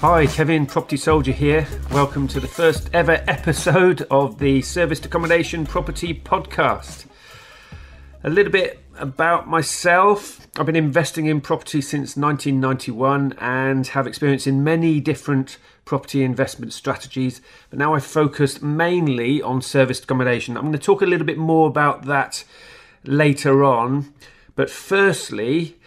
Hi, Kevin, Property Soldier here. Welcome to the first ever episode of the Serviced Accommodation Property Podcast. A little bit about myself. I've been investing in property since 1991 and have experience in many different property investment strategies, but now I focus mainly on serviced accommodation. I'm going to talk a little bit more about that later on, but firstly,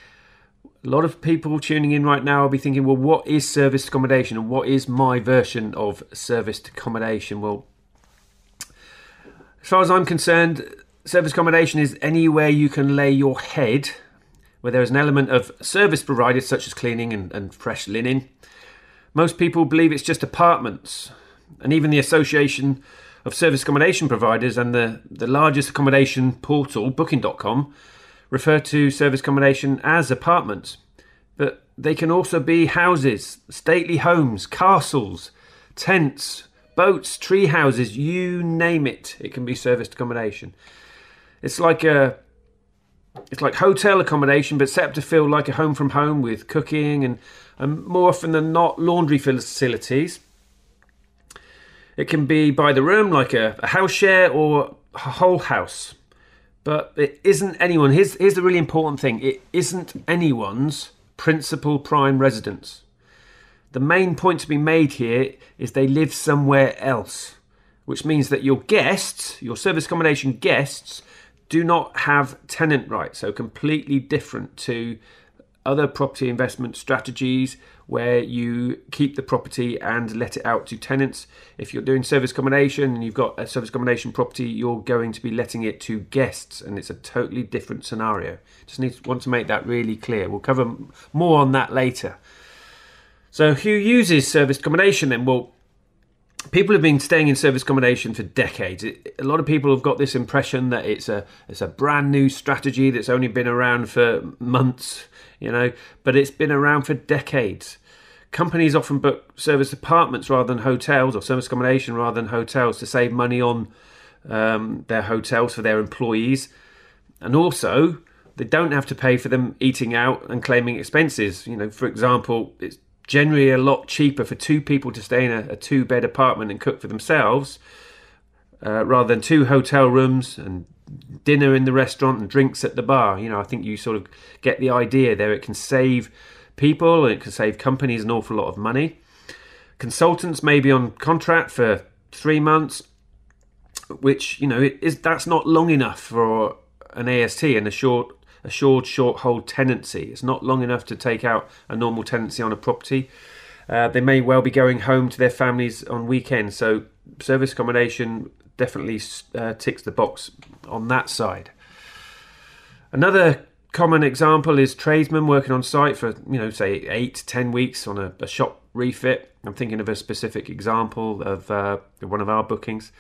a lot of people tuning in right now will be thinking, well, what is serviced accommodation and what is my version of serviced accommodation? Well, as far as I'm concerned, service accommodation is anywhere you can lay your head where there is an element of service provided, such as cleaning and, and fresh linen. Most people believe it's just apartments, and even the Association of Service Accommodation Providers and the, the largest accommodation portal, Booking.com, refer to service accommodation as apartments, but they can also be houses, stately homes, castles, tents, boats, tree houses, you name it. It can be serviced accommodation. It's like a it's like hotel accommodation, but set up to feel like a home from home with cooking and, and more often than not laundry facilities. It can be by the room, like a, a house share or a whole house. But it isn't anyone. Here's, here's the really important thing it isn't anyone's principal prime residence. The main point to be made here is they live somewhere else, which means that your guests, your service accommodation guests, do not have tenant rights, so completely different to other property investment strategies where you keep the property and let it out to tenants. If you're doing service accommodation and you've got a service accommodation property, you're going to be letting it to guests, and it's a totally different scenario. Just need to, want to make that really clear. We'll cover more on that later. So, who uses service accommodation then? Well, people have been staying in service accommodation for decades. It, a lot of people have got this impression that it's a it's a brand new strategy that's only been around for months, you know, but it's been around for decades. Companies often book service apartments rather than hotels, or service accommodation rather than hotels, to save money on um, their hotels for their employees, and also they don't have to pay for them eating out and claiming expenses. You know, for example, it's generally a lot cheaper for two people to stay in a, a two bed apartment and cook for themselves uh, rather than two hotel rooms and dinner in the restaurant and drinks at the bar. You know, I think you sort of get the idea there. It can save people and it can save companies an awful lot of money. Consultants may be on contract for three months, which you know is that's not long enough for an AST and a short assured short hold tenancy. It's not long enough to take out a normal tenancy on a property. Uh, they may well be going home to their families on weekends, so service accommodation definitely uh, ticks the box on that side. Another common example is tradesmen working on site for you know say eight to ten weeks on a, a shop refit. I'm thinking of a specific example of uh, one of our bookings.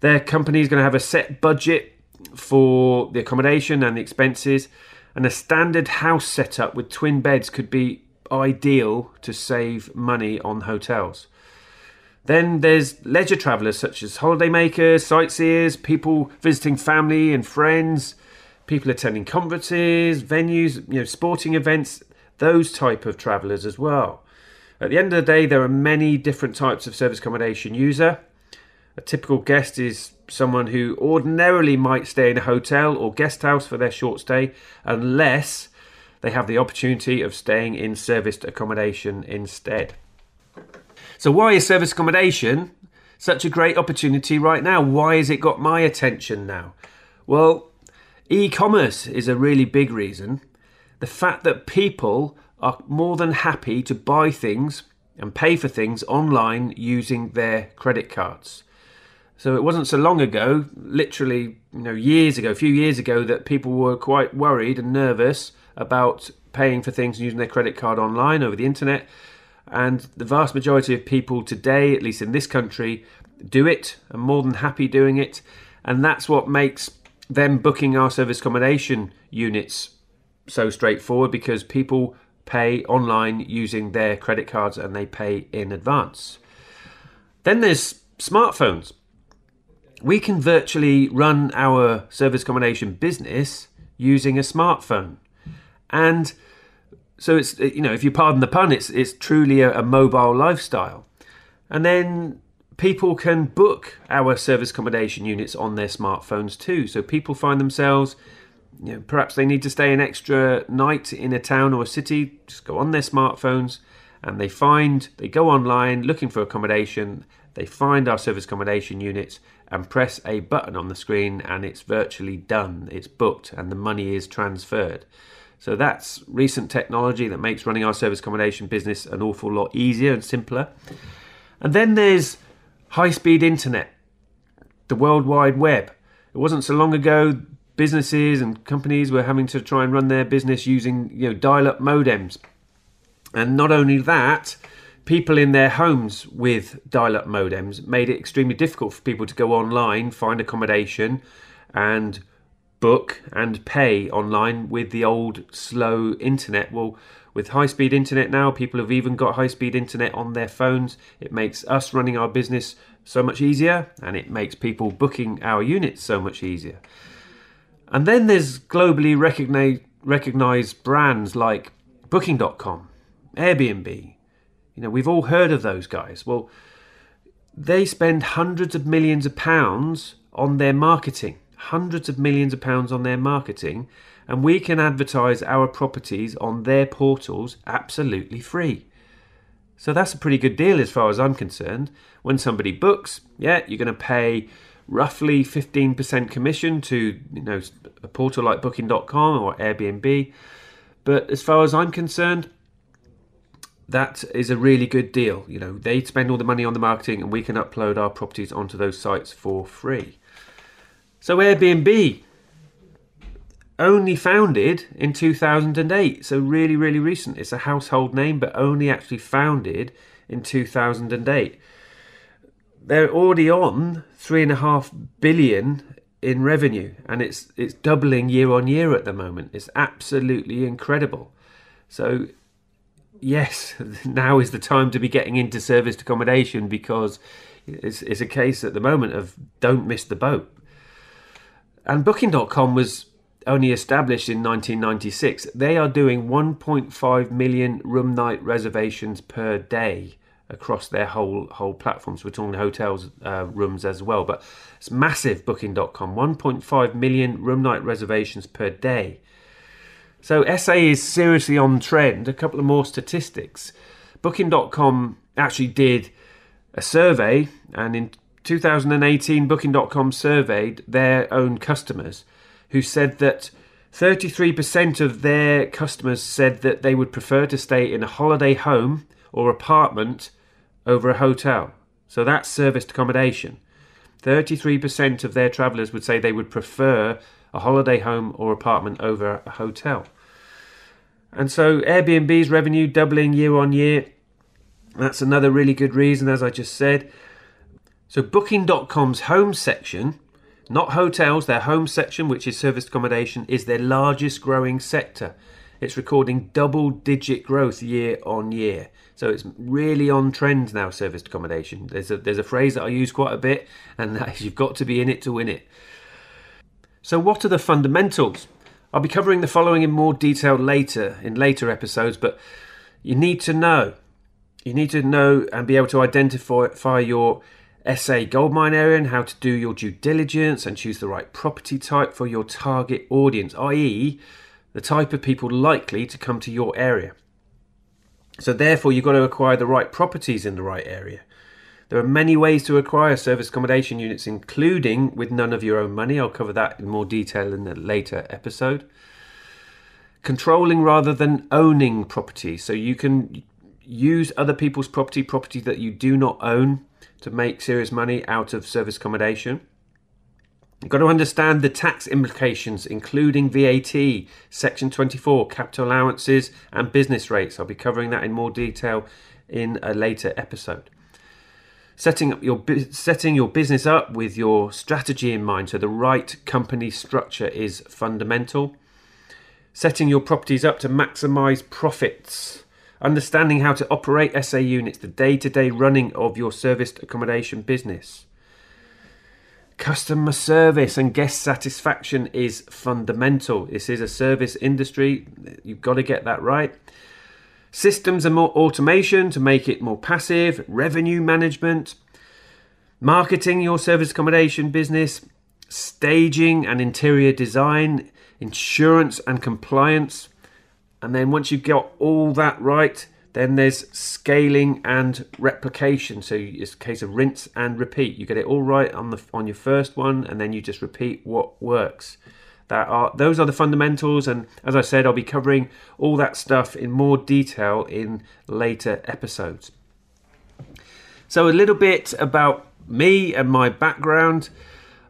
Their company is going to have a set budget for the accommodation and the expenses. And a standard house setup with twin beds could be ideal to save money on hotels. Then there's leisure travellers such as holidaymakers, sightseers, people visiting family and friends, people attending conferences, venues, you know, sporting events, those type of travellers as well. At the end of the day, there are many different types of service accommodation user. A typical guest is someone who ordinarily might stay in a hotel or guest house for their short stay, unless they have the opportunity of staying in serviced accommodation instead. So, why is service accommodation such a great opportunity right now? Why has it got my attention now? Well, e commerce is a really big reason. The fact that people are more than happy to buy things and pay for things online using their credit cards. So it wasn't so long ago, literally, you know, years ago, a few years ago, that people were quite worried and nervous about paying for things and using their credit card online over the internet. And the vast majority of people today, at least in this country, do it and more than happy doing it. And that's what makes them booking our service accommodation units so straightforward because people pay online using their credit cards and they pay in advance. Then there's smartphones. We can virtually run our service accommodation business using a smartphone. And so it's you know, if you pardon the pun, it's it's truly a, a mobile lifestyle. And then people can book our service accommodation units on their smartphones too. So people find themselves you know, perhaps they need to stay an extra night in a town or a city, just go on their smartphones and they find, they go online looking for accommodation, they find our service accommodation units and press a button on the screen and it's virtually done. It's booked and the money is transferred. So that's recent technology that makes running our service accommodation business an awful lot easier and simpler. And then there's high speed internet, the World Wide Web. It wasn't so long ago businesses and companies were having to try and run their business using you know dial-up modems and not only that people in their homes with dial-up modems made it extremely difficult for people to go online find accommodation and book and pay online with the old slow internet well with high speed internet now people have even got high speed internet on their phones it makes us running our business so much easier and it makes people booking our units so much easier and then there's globally recognized brands like Booking.com, Airbnb. You know, we've all heard of those guys. Well, they spend hundreds of millions of pounds on their marketing, hundreds of millions of pounds on their marketing, and we can advertise our properties on their portals absolutely free. So that's a pretty good deal as far as I'm concerned. When somebody books, yeah, you're going to pay roughly 15% commission to you know a portal like booking.com or Airbnb. But as far as I'm concerned, that is a really good deal. You know, they spend all the money on the marketing and we can upload our properties onto those sites for free. So Airbnb only founded in 2008, so really really recent. It's a household name but only actually founded in 2008 they're already on three and a half billion in revenue, and it's it's doubling year on year at the moment. It's absolutely incredible. So, yes, now is the time to be getting into serviced accommodation because it's, it's a case at the moment of don't miss the boat. And Booking.com was only established in 1996. They are doing 1.5 million room night reservations per day across their whole whole platforms. We're talking hotels uh, rooms as well, but it's massive. Booking.com, 1.5 million room night reservations per day. So SA is seriously on trend. A couple of more statistics. Booking.com actually did a survey, and in 2018, Booking.com surveyed their own customers, who said that 33% of their customers said that they would prefer to stay in a holiday home or apartment over a hotel. So that's serviced accommodation. 33% of their travellers would say they would prefer a holiday home or apartment over a hotel. And so Airbnb's revenue doubling year on year. That's another really good reason, as I just said. So Booking.com's home section, not hotels, their home section, which is serviced accommodation, is their largest growing sector. It's recording double digit growth year on year. So it's really on trend now, serviced accommodation. There's a, there's a phrase that I use quite a bit, and that is you've got to be in it to win it. So, what are the fundamentals? I'll be covering the following in more detail later, in later episodes, but you need to know. You need to know and be able to identify your SA goldmine area and how to do your due diligence and choose the right property type for your target audience, i.e., the type of people likely to come to your area. So, therefore, you've got to acquire the right properties in the right area. There are many ways to acquire service accommodation units, including with none of your own money. I'll cover that in more detail in a later episode. Controlling rather than owning property. So, you can use other people's property, property that you do not own, to make serious money out of service accommodation. You've got to understand the tax implications, including VAT, Section 24, capital allowances, and business rates. I'll be covering that in more detail in a later episode. Setting up your setting your business up with your strategy in mind, so the right company structure is fundamental. Setting your properties up to maximize profits. Understanding how to operate SA units, the day to day running of your serviced accommodation business Customer service and guest satisfaction is fundamental. This is a service industry. You've got to get that right. Systems and more automation to make it more passive, revenue management, marketing your service accommodation business, staging and interior design, insurance and compliance. And then once you've got all that right, then there's scaling and replication. So it's a case of rinse and repeat. You get it all right on the on your first one, and then you just repeat what works. That are those are the fundamentals, and as I said, I'll be covering all that stuff in more detail in later episodes. So a little bit about me and my background.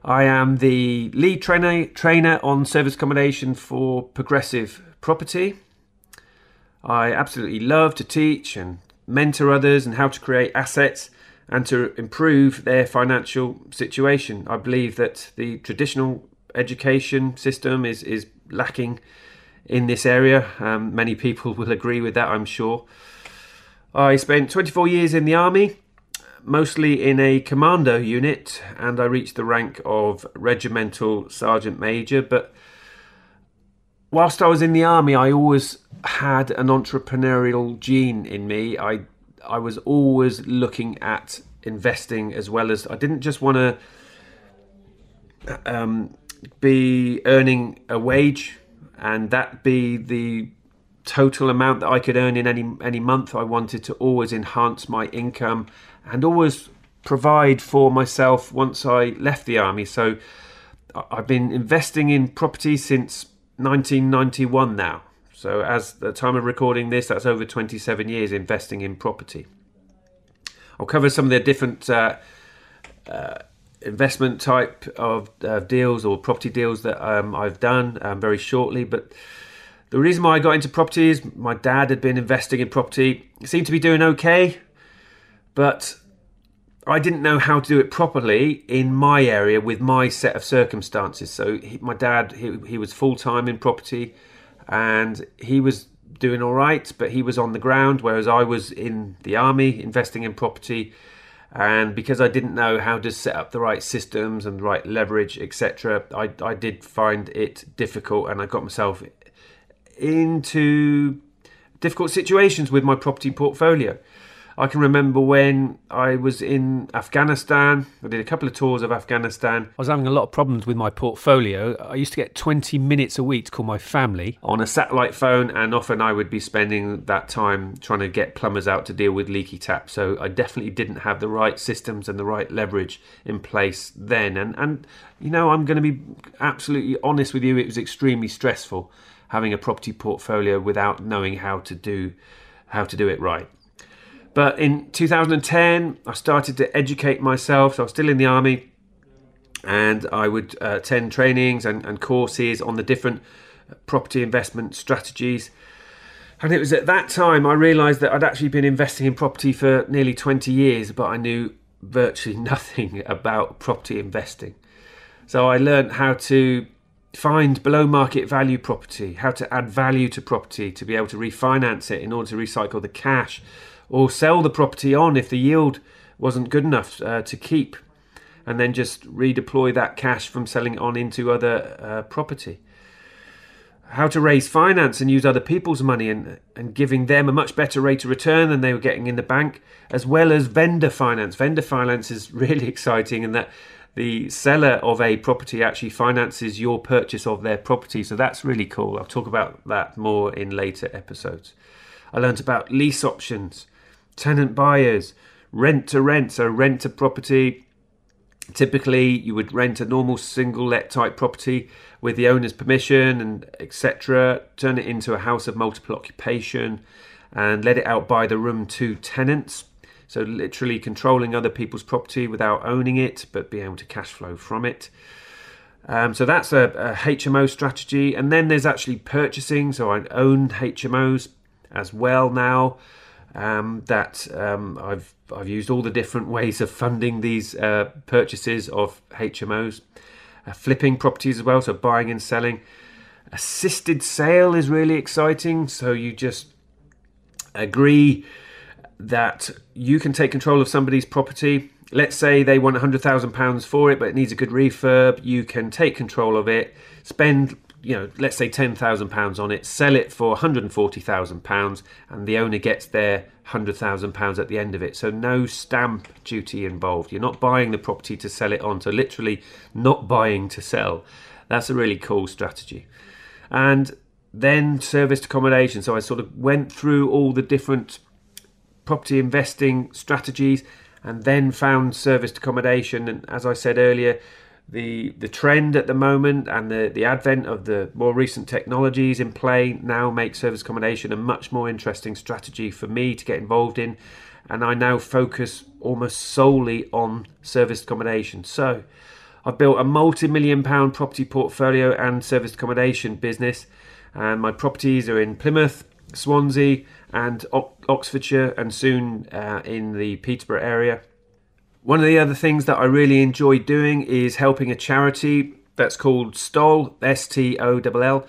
I am the lead trainer trainer on service accommodation for Progressive Property. I absolutely love to teach and mentor others and how to create assets and to improve their financial situation. I believe that the traditional education system is, is lacking in this area. Um, many people will agree with that, I'm sure. I spent 24 years in the army, mostly in a commando unit, and I reached the rank of regimental sergeant major. But whilst I was in the army, I always had an entrepreneurial gene in me. I I was always looking at investing as well as I didn't just want to um, be earning a wage and that be the total amount that I could earn in any any month. I wanted to always enhance my income and always provide for myself once I left the army. So I've been investing in property since 1991 now. So, as the time of recording this, that's over 27 years investing in property. I'll cover some of the different uh, uh, investment type of uh, deals or property deals that um, I've done um, very shortly. But the reason why I got into property is my dad had been investing in property, he seemed to be doing okay, but I didn't know how to do it properly in my area with my set of circumstances. So he, my dad, he, he was full time in property and he was doing all right, but he was on the ground, whereas I was in the army investing in property. And because I didn't know how to set up the right systems and the right leverage, etc., I, I did find it difficult, and I got myself into difficult situations with my property portfolio. I can remember when I was in Afghanistan. I did a couple of tours of Afghanistan. I was having a lot of problems with my portfolio. I used to get 20 minutes a week to call my family on a satellite phone, and often I would be spending that time trying to get plumbers out to deal with leaky taps. So I definitely didn't have the right systems and the right leverage in place then. And and you know, I'm going to be absolutely honest with you. It was extremely stressful having a property portfolio without knowing how to do how to do it right. But in 2010, I started to educate myself. So I was still in the army, and I would uh, attend trainings and, and courses on the different property investment strategies. And it was at that time I realised that I'd actually been investing in property for nearly 20 years, but I knew virtually nothing about property investing. So I learned how to find below market value property, how to add value to property to be able to refinance it in order to recycle the cash, or sell the property on if the yield wasn't good enough uh, to keep, and then just redeploy that cash from selling on into other uh, property. How to raise finance and use other people's money and, and giving them a much better rate of return than they were getting in the bank, as well as vendor finance. Vendor finance is really exciting in that the seller of a property actually finances your purchase of their property. So that's really cool. I'll talk about that more in later episodes. I learned about lease options, tenant buyers, rent to rent, so rent to property. Typically, you would rent a normal single let type property with the owner's permission and etc. Turn it into a house of multiple occupation and let it out by the room to tenants. So, literally controlling other people's property without owning it, but being able to cash flow from it. Um, so that's a, a HMO strategy, and then there's actually purchasing. So I own HMOs as well now. Um, that um, I've I've used all the different ways of funding these uh, purchases of HMOs, uh, flipping properties as well. So buying and selling. Assisted sale is really exciting. So you just agree that you can take control of somebody's property. Let's say they want £100,000 for it, but it needs a good refurb. You can take control of it, spend, you know, let's say £10,000 on it, sell it for £140,000, and the owner gets their £100,000 at the end of it. So, no stamp duty involved. You're not buying the property to sell it on, so literally not buying to sell. That's a really cool strategy. And then serviced accommodation. So, I sort of went through all the different property investing strategies and then found serviced accommodation. And as I said earlier, the the trend at the moment and the, the advent of the more recent technologies in play now make service accommodation a much more interesting strategy for me to get involved in. And I now focus almost solely on service accommodation. So I've built a multi million pound property portfolio and service accommodation business. And my properties are in Plymouth, Swansea, and Oxfordshire, and soon uh, in the Peterborough area. One of the other things that I really enjoy doing is helping a charity that's called STOLL, S T O L L,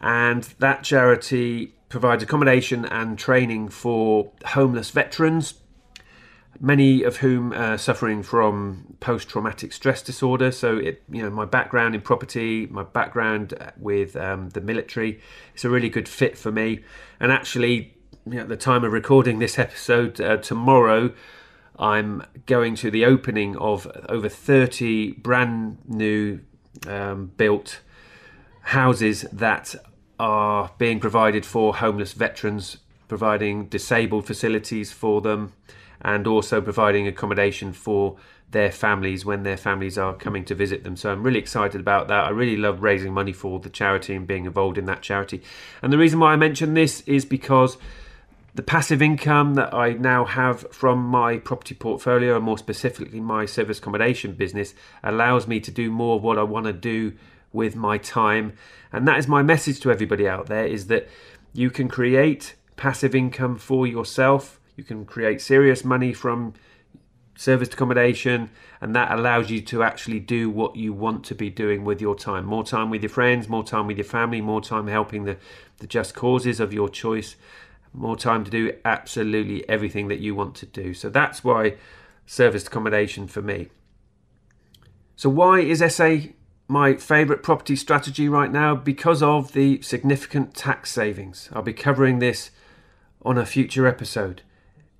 and that charity provides accommodation and training for homeless veterans, many of whom are suffering from post-traumatic stress disorder. So, it, you know, my background in property, my background with um, the military, it's a really good fit for me. And actually, you know, at the time of recording this episode, uh, tomorrow I'm going to the opening of over 30 brand new um, built houses that are being provided for homeless veterans, providing disabled facilities for them, and also providing accommodation for their families when their families are coming to visit them. So I'm really excited about that. I really love raising money for the charity and being involved in that charity. And the reason why I mention this is because the passive income that I now have from my property portfolio, and more specifically my service accommodation business, allows me to do more of what I want to do with my time. And that is my message to everybody out there is that you can create passive income for yourself. You can create serious money from serviced accommodation, and that allows you to actually do what you want to be doing with your time. More time with your friends, more time with your family, more time helping the, the just causes of your choice more time to do absolutely everything that you want to do. So that's why serviced accommodation for me. So, why is SA my favourite property strategy right now? Because of the significant tax savings. I'll be covering this on a future episode.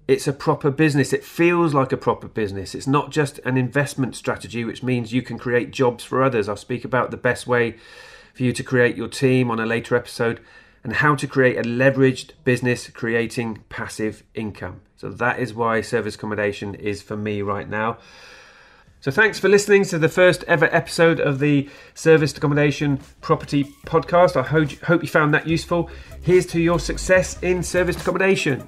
It's a proper business. It feels like a proper business. It's not just an investment strategy, which means you can create jobs for others. I'll speak about the best way for you to create your team on a later episode and how to create a leveraged business creating passive income. So that is why service accommodation is for me right now. So thanks for listening to the first ever episode of the Service Accommodation Property Podcast. I hope, you found that useful. Here's to your success in service accommodation.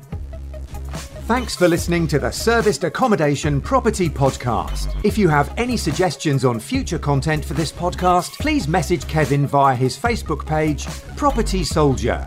Thanks for listening to the Serviced Accommodation Property Podcast. If you have any suggestions on future content for this podcast, please message Kevin via his Facebook page, Property Soldier.